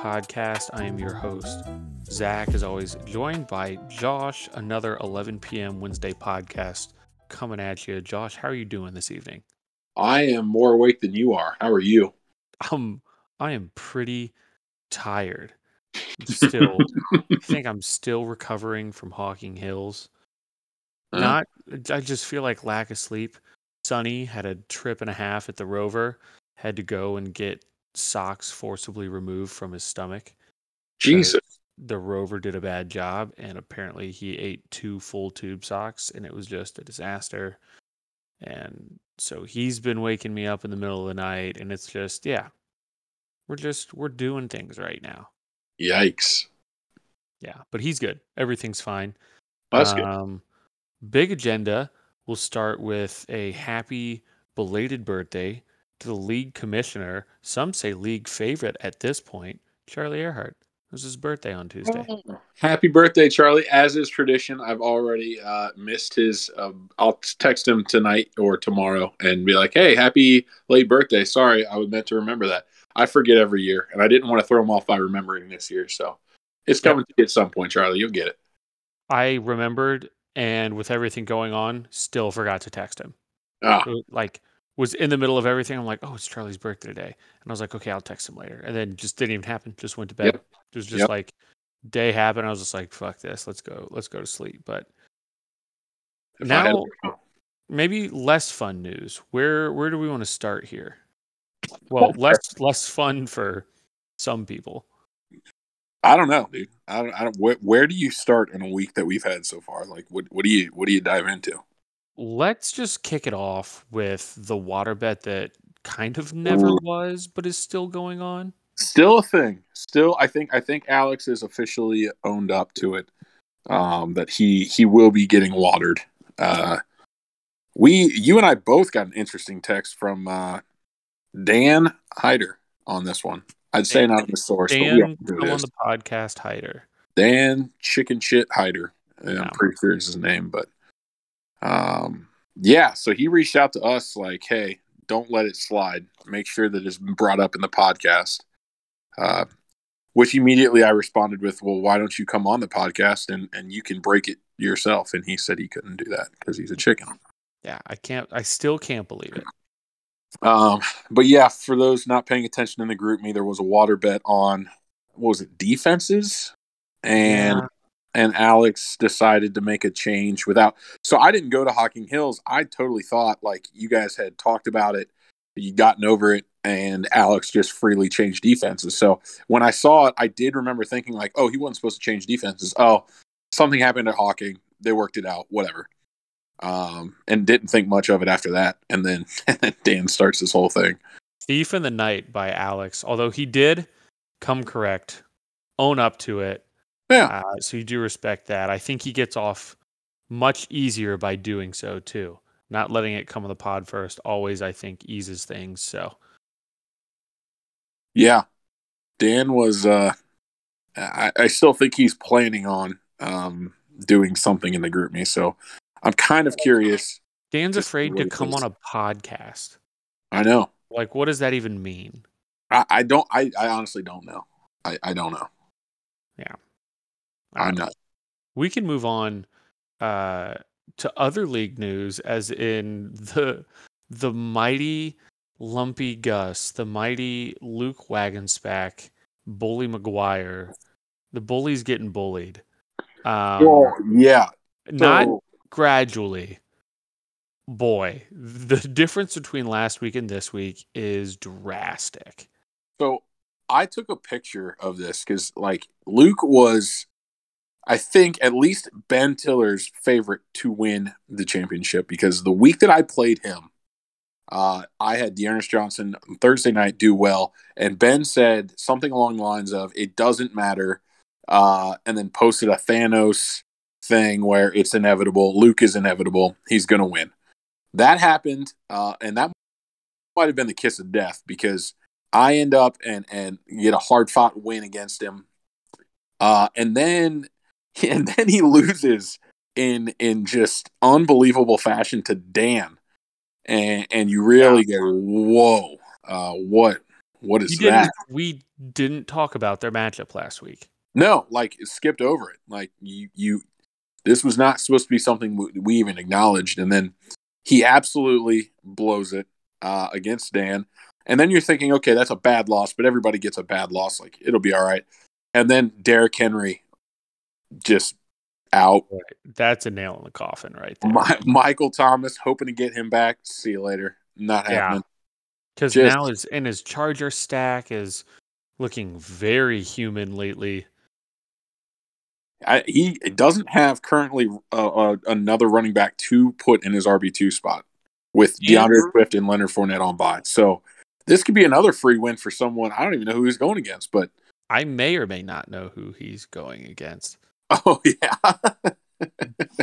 podcast. I am your host, Zach, as always, joined by Josh, another 11 p.m. Wednesday podcast coming at you. Josh, how are you doing this evening? I am more awake than you are. How are you? Um, I am pretty tired. Still, I think I'm still recovering from Hocking Hills. Uh, Not, I just feel like lack of sleep. Sonny had a trip and a half at the Rover, had to go and get socks forcibly removed from his stomach. Jesus. The Rover did a bad job, and apparently he ate two full tube socks, and it was just a disaster. And so he's been waking me up in the middle of the night, and it's just, yeah, we're just, we're doing things right now. Yikes. Yeah, but he's good. Everything's fine. That's good. Um, big agenda. We'll start with a happy belated birthday to the league commissioner. Some say league favorite at this point, Charlie Earhart. It was his birthday on Tuesday. Happy birthday, Charlie. As is tradition, I've already uh, missed his. Uh, I'll text him tonight or tomorrow and be like, hey, happy late birthday. Sorry, I was meant to remember that. I forget every year, and I didn't want to throw him off by remembering this year. So it's coming to you at some point, Charlie. You'll get it. I remembered, and with everything going on, still forgot to text him. Ah, Like, was in the middle of everything. I'm like, oh, it's Charlie's birthday today. And I was like, okay, I'll text him later. And then just didn't even happen. Just went to bed. Yep. It was just Yep. like day happened. I was just like, fuck this. Let's go. Let's go to sleep. But if had- now maybe less fun news. Where where do we want to start here? Well, less less fun for some people. I don't know, dude. I don't. I don't. Where, where do you start in a week that we've had so far? Like, what? What do you? What do you dive into? Let's just kick it off with the water bet that kind of never was, but is still going on. Still a thing. Still, I think. I think Alex is officially owned up to it. Um, that he he will be getting watered. Uh, we, you and I both got an interesting text from uh, Dan Hyder on this one. I'd say Dan- not the source, but we Dan, come on the podcast, Hyder. Dan Chicken Shit Hyder. Yeah, Yeah. I'm pretty sure is his name, but um, yeah. So he reached out to us like, "Hey, don't let it slide. Make sure that it's been brought up in the podcast." Uh, which immediately I responded with, "Well, why don't you come on the podcast and and you can break it yourself?" And he said he couldn't do that because he's a chicken. Yeah, I can't. I still can't believe it. Um, but yeah, for those not paying attention in the GroupMe, there was a water bet on what was it defenses, and Yeah. And Alex decided to make a change without. So I didn't go to Hocking Hills. I totally thought like you guys had talked about it, you'd gotten over it, and Alex just freely changed defenses. So when I saw it, I did remember thinking like, oh, he wasn't supposed to change defenses. Oh, something happened at Hocking. They worked it out. Whatever. Um, and didn't think much of it after that. And then, and then Dan starts this whole thing. Thief in the Night by Alex. Although he did come correct, own up to it. Yeah. Uh, so you do respect that. I think he gets off much easier by doing so too. Not letting it come on the pod first always, I think, eases things. So Yeah. Dan was uh I, I still think he's planning on um doing something in the GroupMe. So I'm kind of curious. Dan's afraid to come on a podcast. I know. Like, what does that even mean? I, I don't I, I honestly don't know. I, I don't know. I I'm don't know. we can move on uh, to other league news, as in the the mighty Lumpy Gus, the mighty Luke Wagonspack, Bully McGuire. The bully's getting bullied. Um, well, yeah. not gradually. Boy, the difference between last week and this week is drastic. So I took a picture of this because, like, Luke was, I think, at least Ben Tiller's favorite to win the championship because the week that I played him, uh, I had Dearness Johnson on Thursday night do well, and Ben said something along the lines of "It doesn't matter," uh, and then posted a Thanos thing where it's inevitable. Luke is inevitable. He's gonna win. That happened, uh, and that might have been the kiss of death because I end up and and get a hard fought win against him, uh, and then and then he loses in in just unbelievable fashion to Dan, and and you really go, whoa, uh, what what is that? we didn't talk about their matchup last week. No, like skipped over it. Like you, you, this was not supposed to be something we, we even acknowledged, and then he absolutely blows it uh, against Dan. And then you're thinking, okay, that's a bad loss, but everybody gets a bad loss. Like it'll be all right. And then Derrick Henry just out. That's a nail in the coffin right there. My, Michael Thomas hoping to get him back. See you later. Not happening. Because Just- now his and his Charger stack is looking very human lately. I, he doesn't have currently uh, uh, another running back to put in his RB two spot with D'Andre Andrew- Swift and Leonard Fournette on by. So this could be another free win for someone. I don't even know who he's going against, but I may or may not know who he's going against. oh yeah,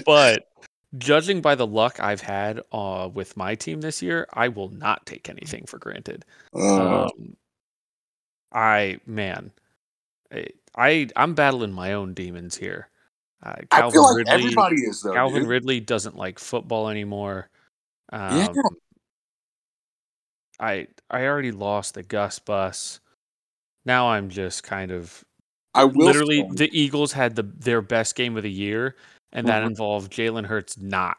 But judging by the luck I've had uh, with my team this year, I will not take anything for granted. Uh, Um, I man, I, I I'm battling my own demons here. Uh, I Calvin feel like Ridley, everybody is though. Calvin dude. Ridley doesn't like football anymore. Um, Yeah. I I already lost the Gus bus. Now I'm just kind of I will literally the Eagles had the their best game of the year, and that Mhm. involved Jalen Hurts not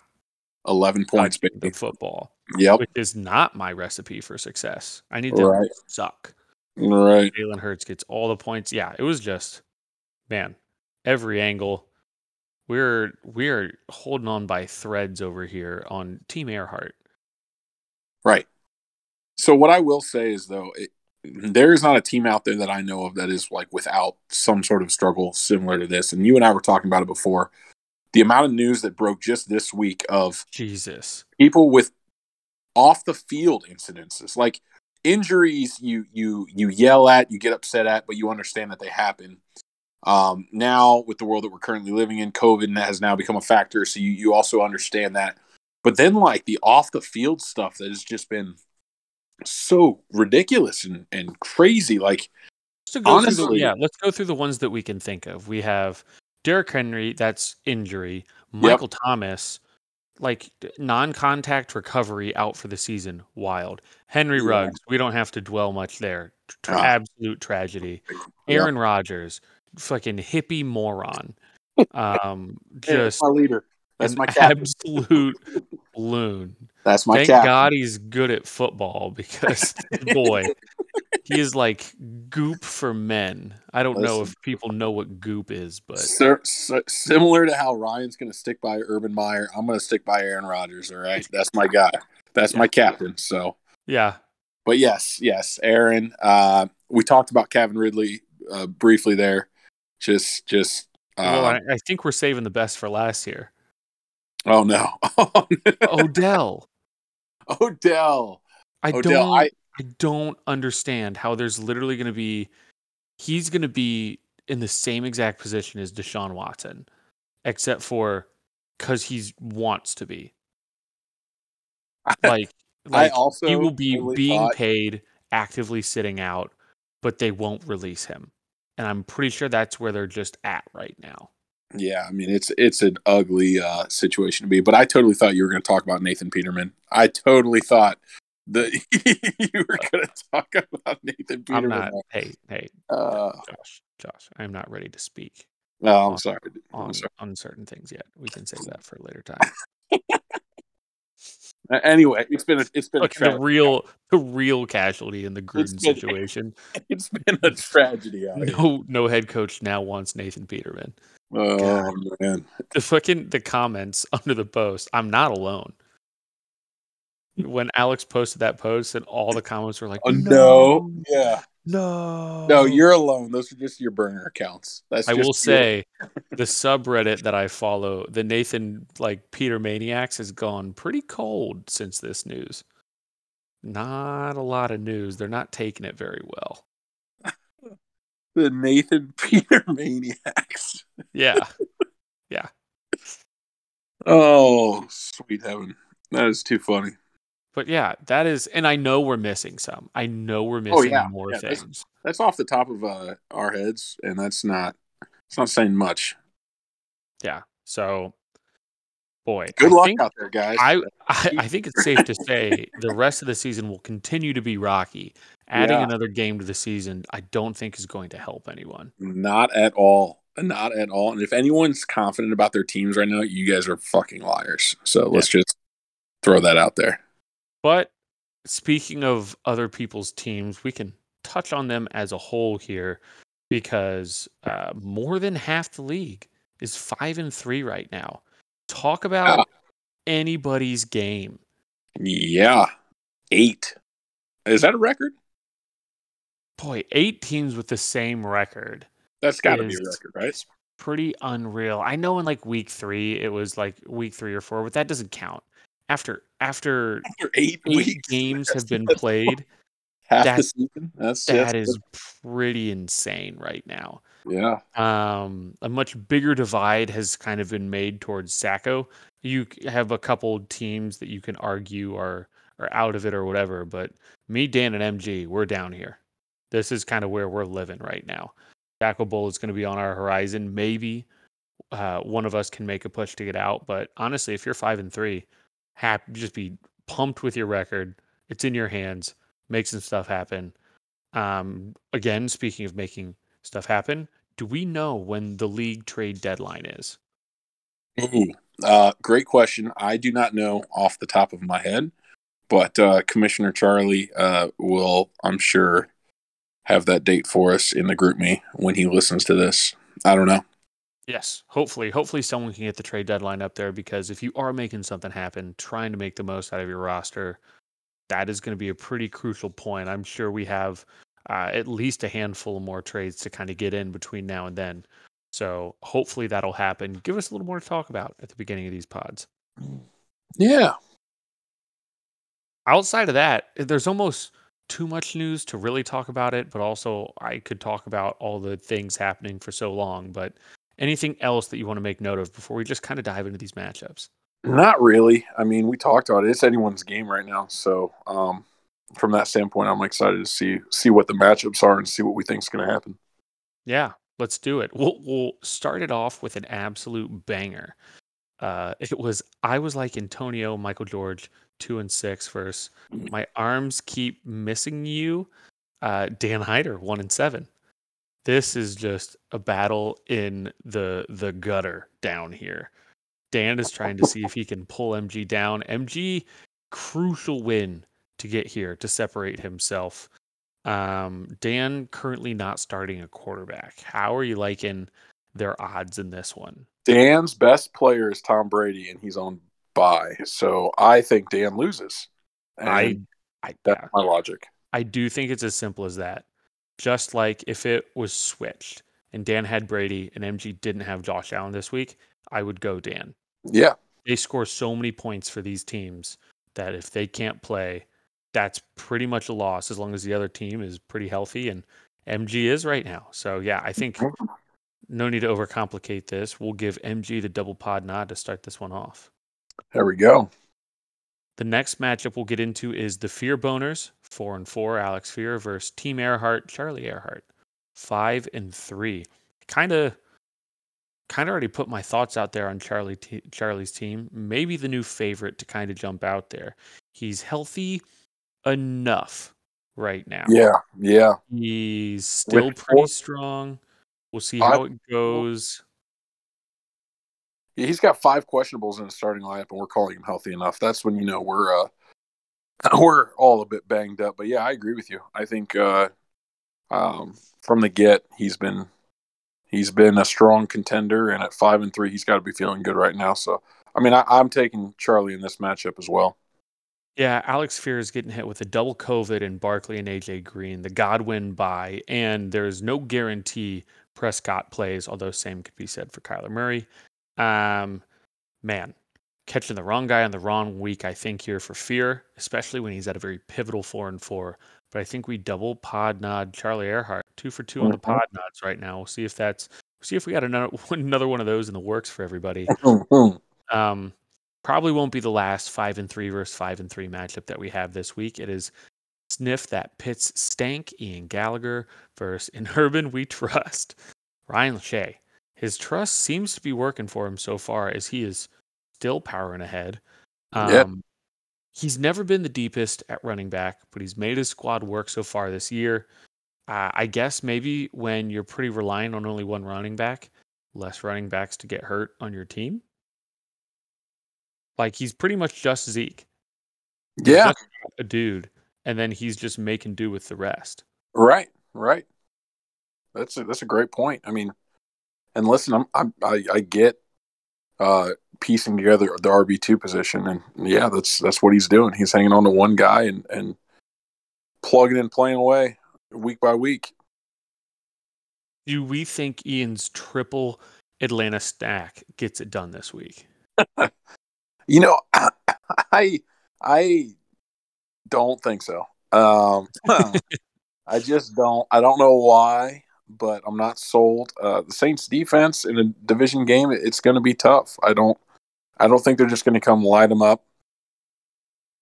eleven points, the football, Yep, which is not my recipe for success. I need them Right. to suck. right. Jalen Hurts gets all the points. Yeah, it was just man, every angle. We're we're holding on by threads over here on Team Earhart. Right. So what I will say is though, it, there is not a team out there that I know of that is like without some sort of struggle similar to this. And you and I were talking about it before. The amount of news that broke just this week of Jesus. people with off the field incidences, like injuries, you you you yell at, you get upset at, but you understand that they happen. Um, now with the world that we're currently living in, COVID has now become a factor, so you you also understand that. But then like the off the field stuff that has just been so ridiculous and, and crazy, like to the, Honestly- yeah, let's go through the ones that we can think of. We have Derrick Henry, that's injury. Michael Thomas, like non-contact recovery out for the season. Wild. Henry Yeah. Ruggs, we don't have to dwell much there. Tra- Ah. absolute tragedy. Aaron Rodgers, fucking hippie moron. Um, just my leader. That's an my captain. absolute balloon. That's my Thank captain. God he's good at football because boy, he is like goop for men. I don't know if people know what goop is, but Sir, si- similar to how Ryan's going to stick by Urban Meyer, I'm going to stick by Aaron Rodgers. All right, that's my guy. That's my captain. So, yeah, but yes, yes, Aaron. Uh, we talked about Kevin Ridley uh, briefly there. Just, just. Uh, well, I, I think we're saving the best for last year. Oh no, Odell, Odell. I Odell. don't, I, I don't understand how there's literally going to be, he's going to be in the same exact position as Deshaun Watson, except for because he wants to be. Like, I like also he will be really being thought- paid actively sitting out but they won't release him and i'm pretty sure that's where they're just at right now Yeah, I mean it's it's an ugly uh, situation to be. But I totally thought you were going to talk about Nathan Peterman. I totally thought that you were going to talk about Nathan i'm Peterman. not hey hey Uh, josh josh i'm not ready to speak oh, I'm sorry. on I'm sorry. on certain things yet we can save that for a later time Anyway, it's been a, it's been a Look, the real the real casualty in the gruden been- situation It's been a tragedy out here. no no head coach now wants nathan peterman Oh man, the fucking the comments under the post i'm not alone when alex posted that post and all the comments were like oh, no, yeah, no no, you're alone. Those are just your burner accounts. That's I will your- say the subreddit that I follow, the Nathan like Peter Maniacs has gone pretty cold since this news. Not a lot of news. They're not taking it very well. The Nathan Peter maniacs. Yeah. Yeah. Oh, sweet heaven, that is too funny. But yeah, that is and I know we're missing some. I know we're missing Oh, yeah. more Yeah, that's- That's off the top of uh, our heads, and that's not it's not saying much. Yeah. So boy, Good I luck think, out there, guys. I, I I think it's safe to say the rest of the season will continue to be rocky. Adding Yeah. another game to the season, I don't think is going to help anyone. Not at all. Not at all. And if anyone's confident about their teams right now, you guys are fucking liars. So let's just throw that out there. But speaking of other people's teams, we can touch on them as a whole here because uh, more than half the league is five and three right now. Talk about Yeah. anybody's game. Yeah. Eight. Is that a record? Boy, eight teams with the same record. That's got to be a record, right? Pretty unreal. I know in like week three, it was like week three or four, but that doesn't count. After after After eight, eight weeks, games have been played, half the that's- season. That's that that's- is pretty insane right now. Yeah. Um, a much bigger divide has kind of been made towards Sacko. You have a couple teams that you can argue are are out of it or whatever, but me, Dan, and MG, we're down here. This is kind of where we're living right now. Sacko Bowl is going to be on our horizon. Maybe uh, one of us can make a push to get out, but honestly, if you're five and three, hap- just be pumped with your record. It's in your hands. Make some stuff happen. Um, again, speaking of making stuff happen, do we know when the league trade deadline is? Ooh, uh, great question. I do not know off the top of my head, but uh, Commissioner Charlie uh, will, I'm sure, have that date for us in the GroupMe when he listens to this. I don't know. Yes, hopefully, hopefully someone can get the trade deadline up there because if you are making something happen, trying to make the most out of your roster, that is going to be a pretty crucial point. I'm sure we have uh, at least a handful of more trades to kind of get in between now and then. So hopefully that'll happen. Give us a little more to talk about at the beginning of these pods. Yeah. outside of that, eh, there's almost too much news to really talk about it, but also I could talk about all the things happening for so long. But anything else that you want to make note of before we just kind of dive into these matchups? Not really. I mean, we talked about it. It's anyone's game right now. So, um, from that standpoint, I'm excited to see see what the matchups are and see what we think is going to happen. Yeah, let's do it. We'll we'll start it off with an absolute banger. Uh, it was I was like Antonio Michael George two and six my arms keep missing you. Uh, Dan Hyder one and seven. This is just a battle in the the gutter down here. Dan is trying to see if he can pull MG down. MG crucial win to get here to separate himself. Um, Dan currently not starting a quarterback. How are you liking their odds in this one? Dan's best player is Tom Brady, and he's on bye. So I think Dan loses. And I, I, that's yeah, my logic. I do think it's as simple as that. Just like if it was switched and Dan had Brady and MG didn't have Josh Allen this week, I would go Dan. Yeah. They score so many points for these teams that if they can't play, that's pretty much a loss as long as the other team is pretty healthy and MG is right now. So yeah, I think no need to overcomplicate this. We'll give MG the double pod nod to start this one off. There we go. The next matchup we'll get into is the Fear Boners, four and four, Alex Fear versus Team Earhart, Charlie Earhart, five and three. Kind of, kind of already put my thoughts out there on Charlie Charlie's team. Maybe the new favorite to kind of jump out there. He's healthy enough right now. Yeah. Yeah. He's still With pretty four- strong. We'll see how it goes. Yeah, he's got five questionables in his starting lineup, and we're calling him healthy enough. That's when you know we're uh, we're all a bit banged up. But yeah, I agree with you. I think uh, um, from the get, he's been he's been a strong contender, and at five and three, he's got to be feeling good right now. So, I mean, I, I'm taking Charlie in this matchup as well. Yeah, Alex Fear is getting hit with a double COVID and Barkley and AJ Green, the Godwin bye, and there's no guarantee Prescott plays, although same could be said for Kyler Murray. Um, man, catching the wrong guy on the wrong week, I think here for Fear, especially when he's at a very pivotal four and four. But I think we double pod nod Charlie Earhart, two for 2 on the Mhm. pod nods right now. We'll see if that's see if we got another another one of those in the works for everybody. Um, probably won't be the last five and three versus five and three matchup that we have this week. It is sniff that Pitts stank Ian Gallagher versus in Urban we trust Ryan Lachey. His trust seems to be working for him so far as he is still powering ahead. Um, he's never been the deepest at running back, but he's made his squad work so far this year. Uh, I guess maybe when you're pretty reliant on only one running back, less running backs to get hurt on your team. Like he's pretty much just Zeke. He's Yeah. just a dude, and then he's just making do with the rest. Right. Right. That's a, that's a great point. I mean, and listen, I'm, I'm I, I get uh, piecing together the RB two position, and yeah, that's that's what he's doing. He's hanging on to one guy and and plugging and playing away week by week. Do we think Ian's triple Atlanta stack gets it done this week? You know, I I don't think so. Um, I just don't. I don't know why, but I'm not sold. Uh, the Saints defense in a division game, it's going to be tough. I don't. I don't think they're just going to come light them up.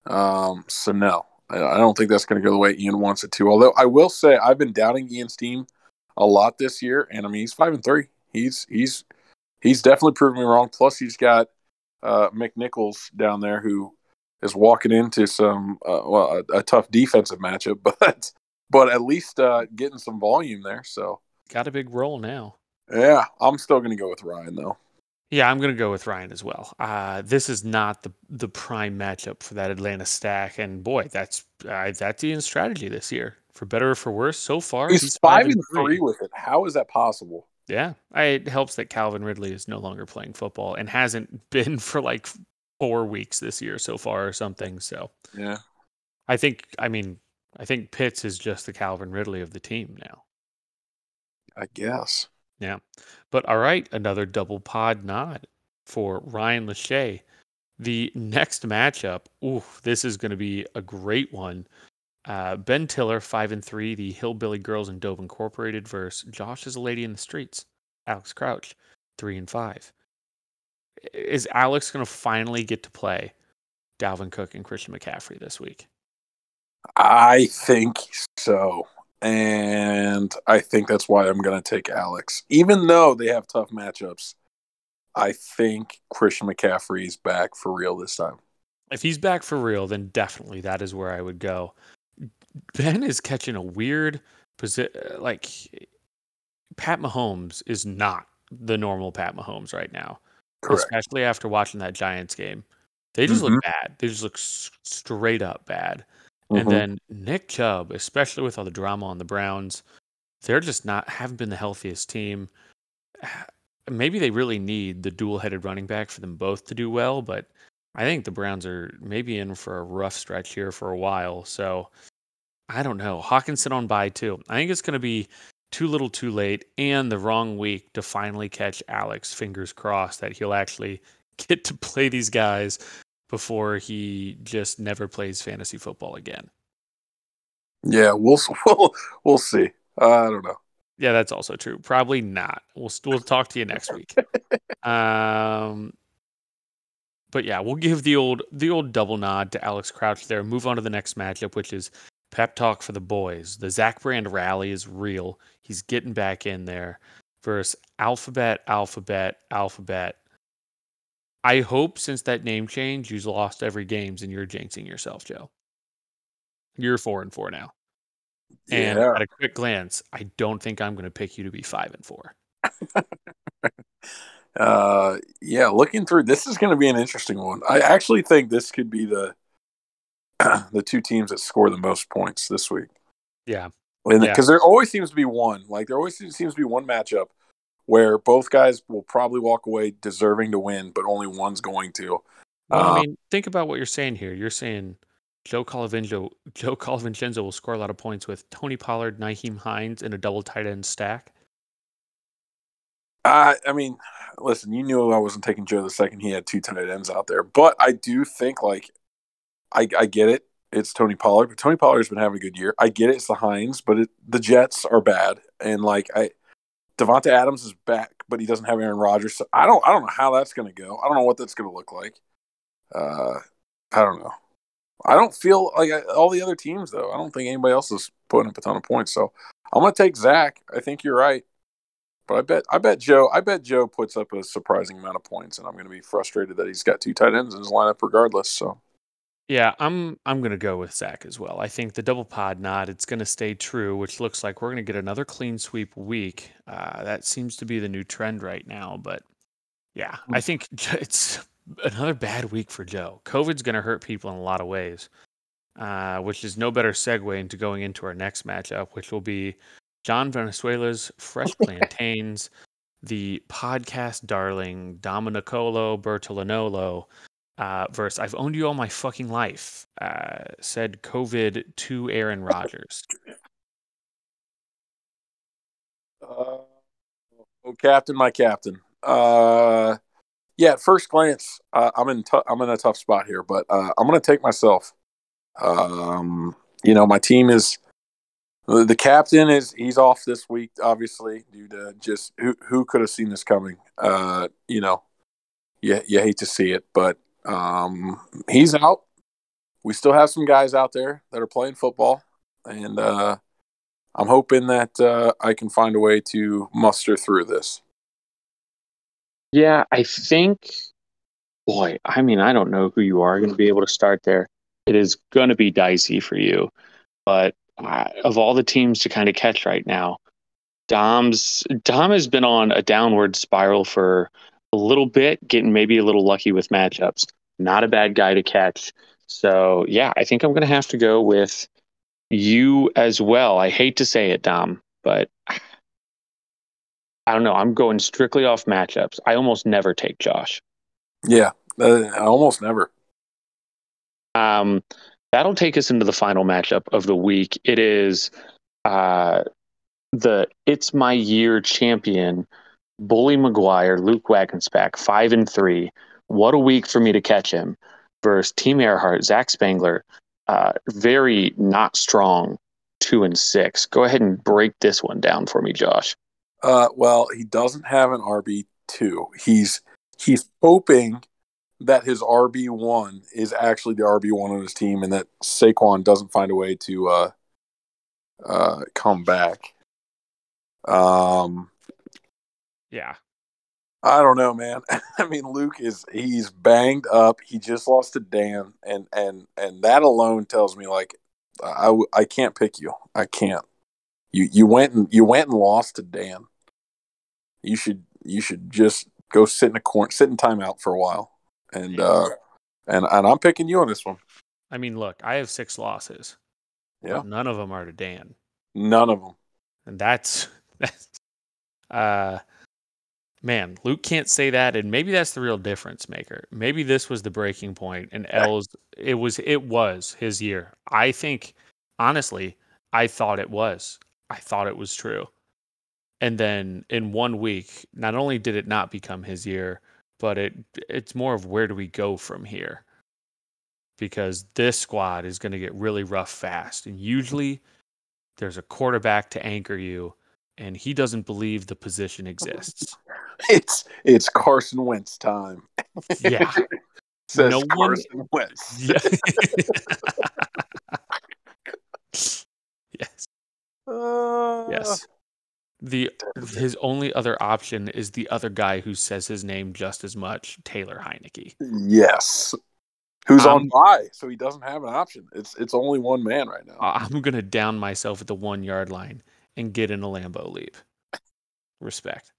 Um, so no, I I don't think that's going to go the way Ian wants it to. Although I will say I've been doubting Ian's team a lot this year, and I mean he's five and three. He's he's he's definitely proven me wrong. Plus he's got uh, McNichols down there who is walking into some uh, well a, a tough defensive matchup, but but at least uh, getting some volume there. So Got a big role now. yeah, I'm still going to go with Ryan though. Yeah, I'm going to go with Ryan as well. Uh, this is not the the prime matchup for that Atlanta stack, and boy, that's uh, that's Ian's strategy this year, for better or for worse. So far, He's, five, and three. with it. How is that possible? Yeah, I, it helps that Calvin Ridley is no longer playing football and hasn't been for like four weeks this year so far or something. So Yeah, I think, I mean, I think Pitts is just the Calvin Ridley of the team now. I guess. Yeah. But all right, another double pod nod for Ryan Lachey. The next matchup, ooh, this is going to be a great one. Uh, ben Tiller, five and three, the Hillbilly Girls and Dope Incorporated versus Josh is a Lady in the Streets. Alex Crouch, three and five. Is Alex going to finally get to play Dalvin Cook and Christian McCaffrey this week? I think so. And I think that's why I'm going to take Alex. Even though they have tough matchups, I think Christian McCaffrey is back for real this time. If he's back for real, then definitely that is where I would go. Ben is catching a weird position. Like Pat Mahomes is not the normal Pat Mahomes right now, Correct. especially after watching that Giants game. They just look Mhm. bad. They just look s- straight up bad. Mhm. And then Nick Chubb, especially with all the drama on the Browns, they're just not haven't been the healthiest team. Maybe they really need the dual-headed running back for them both to do well, but I think the Browns are maybe in for a rough stretch here for a while. So I don't know. Hockenson on by too. I think it's going to be too little, too late, and the wrong week to finally catch Alex. Fingers crossed that he'll actually get to play these guys before he just never plays fantasy football again. yeah, we'll we'll we'll see. I don't know. Yeah, that's also true. Probably not. We'll we'll talk to you next week. Um, but yeah, we'll give the old the old double nod to Alex Crouch there. Move on to the next matchup, which is pep talk for the boys. The Zach Brand rally is real. He's getting back in there. Versus Alphabet, Alphabet, Alphabet. I hope since that name change, you've lost every games and you're jinxing yourself, Joe. You're four and four now. And yeah. at a quick glance, I don't think I'm going to pick you to be five and four. Uh, yeah, looking through this is going to be an interesting one. I actually think this could be the the two teams that score the most points this week. Yeah. because Yeah. there always seems to be one. Like there always seems to be one matchup where both guys will probably walk away deserving to win, but only one's going to. Well, Uh, I mean, think about what you're saying here. You're saying Joe Colavinjo, Joe Colavincenzo will score a lot of points with Tony Pollard, Nyheim Hines in a double tight end stack. I, I mean, listen, you knew I wasn't taking Joe the second he had two tight ends out there, but I do think like I, I get it. It's Tony Pollard, but Tony Pollard's been having a good year. I get it. It's the Hines, but it, the Jets are bad, and like I, Davante Adams is back, but he doesn't have Aaron Rodgers. So I don't, I don't know how that's going to go. I don't know what that's going to look like. Uh, I don't know. I don't feel like I, all the other teams though. I don't think anybody else is putting up a ton of points. So I'm going to take Zach. I think you're right. But I bet I bet Joe I bet Joe puts up a surprising amount of points, and I'm going to be frustrated that he's got two tight ends in his lineup regardless. So yeah, I'm I'm gonna go with Zach as well. I think the double pod nod it's gonna stay true, which looks like we're gonna get another clean sweep week. Uh, that seems to be the new trend right now. But yeah, I think it's another bad week for Joe. COVID's gonna hurt people in a lot of ways, uh, which is no better segue into going into our next matchup, which will be John Venezuela's Fresh Plantains, the podcast darling Dominicolo Bertolinolo uh, verse I've owned you all my fucking life, uh, said COVID to Aaron Rodgers. Uh, oh, captain, my captain. Uh, yeah, at first glance, uh, I'm in t- I'm in a tough spot here, but uh, I'm going to take myself. Um, you know, my team is the captain is he's off this week, obviously, due to just who who could have seen this coming. Uh, you know, you you hate to see it, but um, he's out. We still have some guys out there that are playing football, and uh, I'm hoping that uh, I can find a way to muster through this. Yeah, I think, boy, I mean, I don't know who you are going to be able to start there. It is going to be dicey for you, but uh, of all the teams to kind of catch right now, Dom's Dom has been on a downward spiral for a little bit, getting maybe a little lucky with matchups. Not a bad guy to catch. So yeah, I think I'm going to have to go with you as well. I hate to say it, Dom, but I don't know. I'm going strictly off matchups. I almost never take Josh. Yeah, uh, almost never. Um, that'll take us into the final matchup of the week. It is uh, the It's My Year champion Bully McGuire, Luke Wagensback, five and three. What a week for me to catch him versus Team Earhart, Zach Spangler, uh, very not strong, two and six. Go ahead and break this one down for me, Josh. Uh, well, he doesn't have an RB two. He's he's hoping that his RB one is actually the RB one on his team, and that Saquon doesn't find a way to uh, uh, come back. Um, yeah. I don't know, man. I mean, Luke is he's banged up. He just lost to Dan, and and and that alone tells me like I I can't pick you. I can't. You you went and you went and lost to Dan. You should you should just go sit in a corner, sit in timeout for a while, and uh, and and I'm picking you on this one. I mean, look, I have six losses. Yeah, none of them are to Dan. None of them, and that's that's uh man, Luke can't say that, and maybe that's the real difference maker. Maybe this was the breaking point, and L's it was it was his year. I think honestly, I thought it was. I thought it was true. And then in one week, not only did it not become his year, but it it's more of where do we go from here? Because this squad is going to get really rough fast, and usually there's a quarterback to anchor you, and he doesn't believe the position exists. it's it's Carson Wentz time. Yeah. Says no Carson one... Wentz. Yeah. yes. Uh... Yes. The his only other option is the other guy who says his name just as much, Taylor Heinicke. Yes. Who's on bye, so he doesn't have an option. It's it's only one man right now. I'm gonna down myself at the one yard line and get in a Lambeau leap. Respect.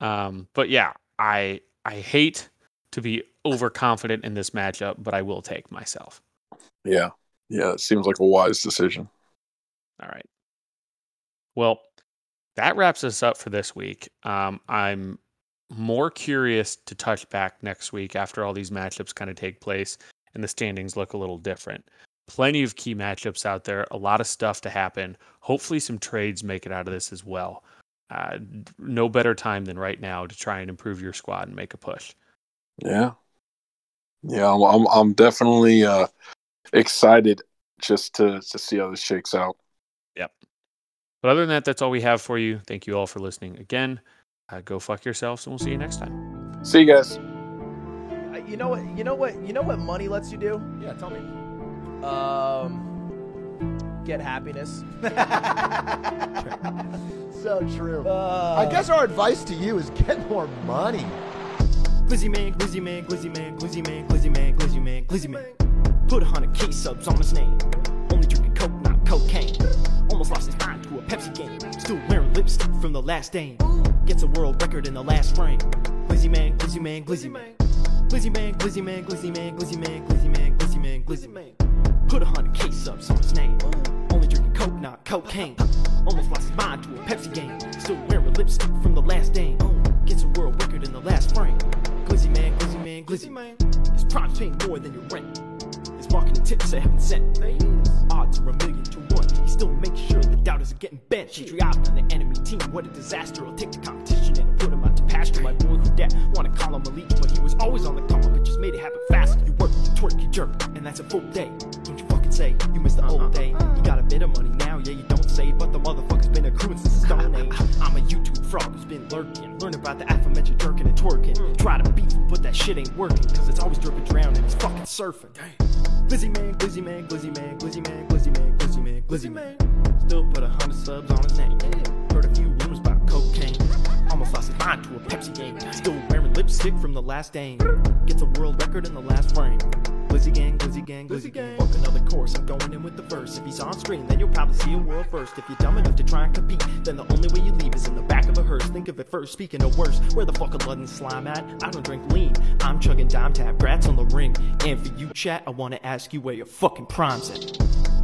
Um, but yeah, I I hate to be overconfident in this matchup, but I will take myself. Yeah. Yeah, it seems like a wise decision. All right. Well, that wraps us up for this week. Um, I'm more curious to touch back next week after all these matchups kind of take place and the standings look a little different. Plenty of key matchups out there, a lot of stuff to happen. Hopefully, some trades make it out of this as well uh, no better time than right now to try and improve your squad and make a push. Yeah, yeah, I'm I'm, I'm definitely uh, excited just to to see how this shakes out. Yep. But other than that, that's all we have for you. Thank you all for listening again. Uh, go fuck yourselves, and we'll see you next time. See you guys. Uh, you know what? You know what? You know what money lets you do? Yeah, tell me. Um, get happiness. so true. I guess our advice to you is get more money. Glizzy man, glizzy man, glizzy man, glizzy man, glizzy man, glizzy man, glizzy man. Put a hundred K subs on his name. Only drinking coke, not cocaine. Almost lost his mind to a Pepsi game. Still wearing lipstick from the last dame. Gets a world record in the last frame. Glizzy man, glizzy man, glizzy man. Glizzy man, glizzy man, glizzy man, glizzy man, glizzy man, glizzy man, glizzy man. Put a hundred subs on his name. Only drinking coke, not cocaine. Almost lost his mind to a Pepsi game. Still wearing lipstick from the last dame. Gets a world record in the last frame. Glizzy man, glizzy man, glizzy man. His prime's paying more than your rent. His marketing tips say heaven sent. Odds are a million to one. He still makes sure the doubters are getting bent. Patriotic on the enemy team, what a disaster. I'll take the competition and put him out to pasture. My boy who dat wanna call him a leech, but he was always on the come up, but just made it happen fast. You work, you twerk, you jerk, and that's a full day. Don't you fucking say you missed the old uh-uh. day. You got a bit of money now, yeah, you don't say, but the motherfucker's been accruing since the Stone Age. I'm a YouTube frog who's been lurking. Learn about the aforementioned jerking and twerking. Try to beat but that shit ain't working, cause it's always dripping drown and he's fucking surfing. Glizzy man, glizzy man, glizzy man, glizzy man, glizzy man, glizzy man, glizzy man. Still put a hundred subs on his name. Heard a few rumors about cocaine. Almost lost his mind to a Pepsi game. Still wearing lipstick from the last game. Gets a world record in the last frame. Glizzy gang, glizzy gang, glizzy gang. Fuck another course, I'm going in with the verse. If he's on screen, then you'll probably see a world first. If you're dumb enough to try and compete, then the only way you leave is in the back of a hearse. Think of it first, speaking of worse, where the fuck blood and slime at? I don't drink lean, I'm chugging dime tap, grats on the ring. And for you, chat, I wanna ask you where your fucking prime's at.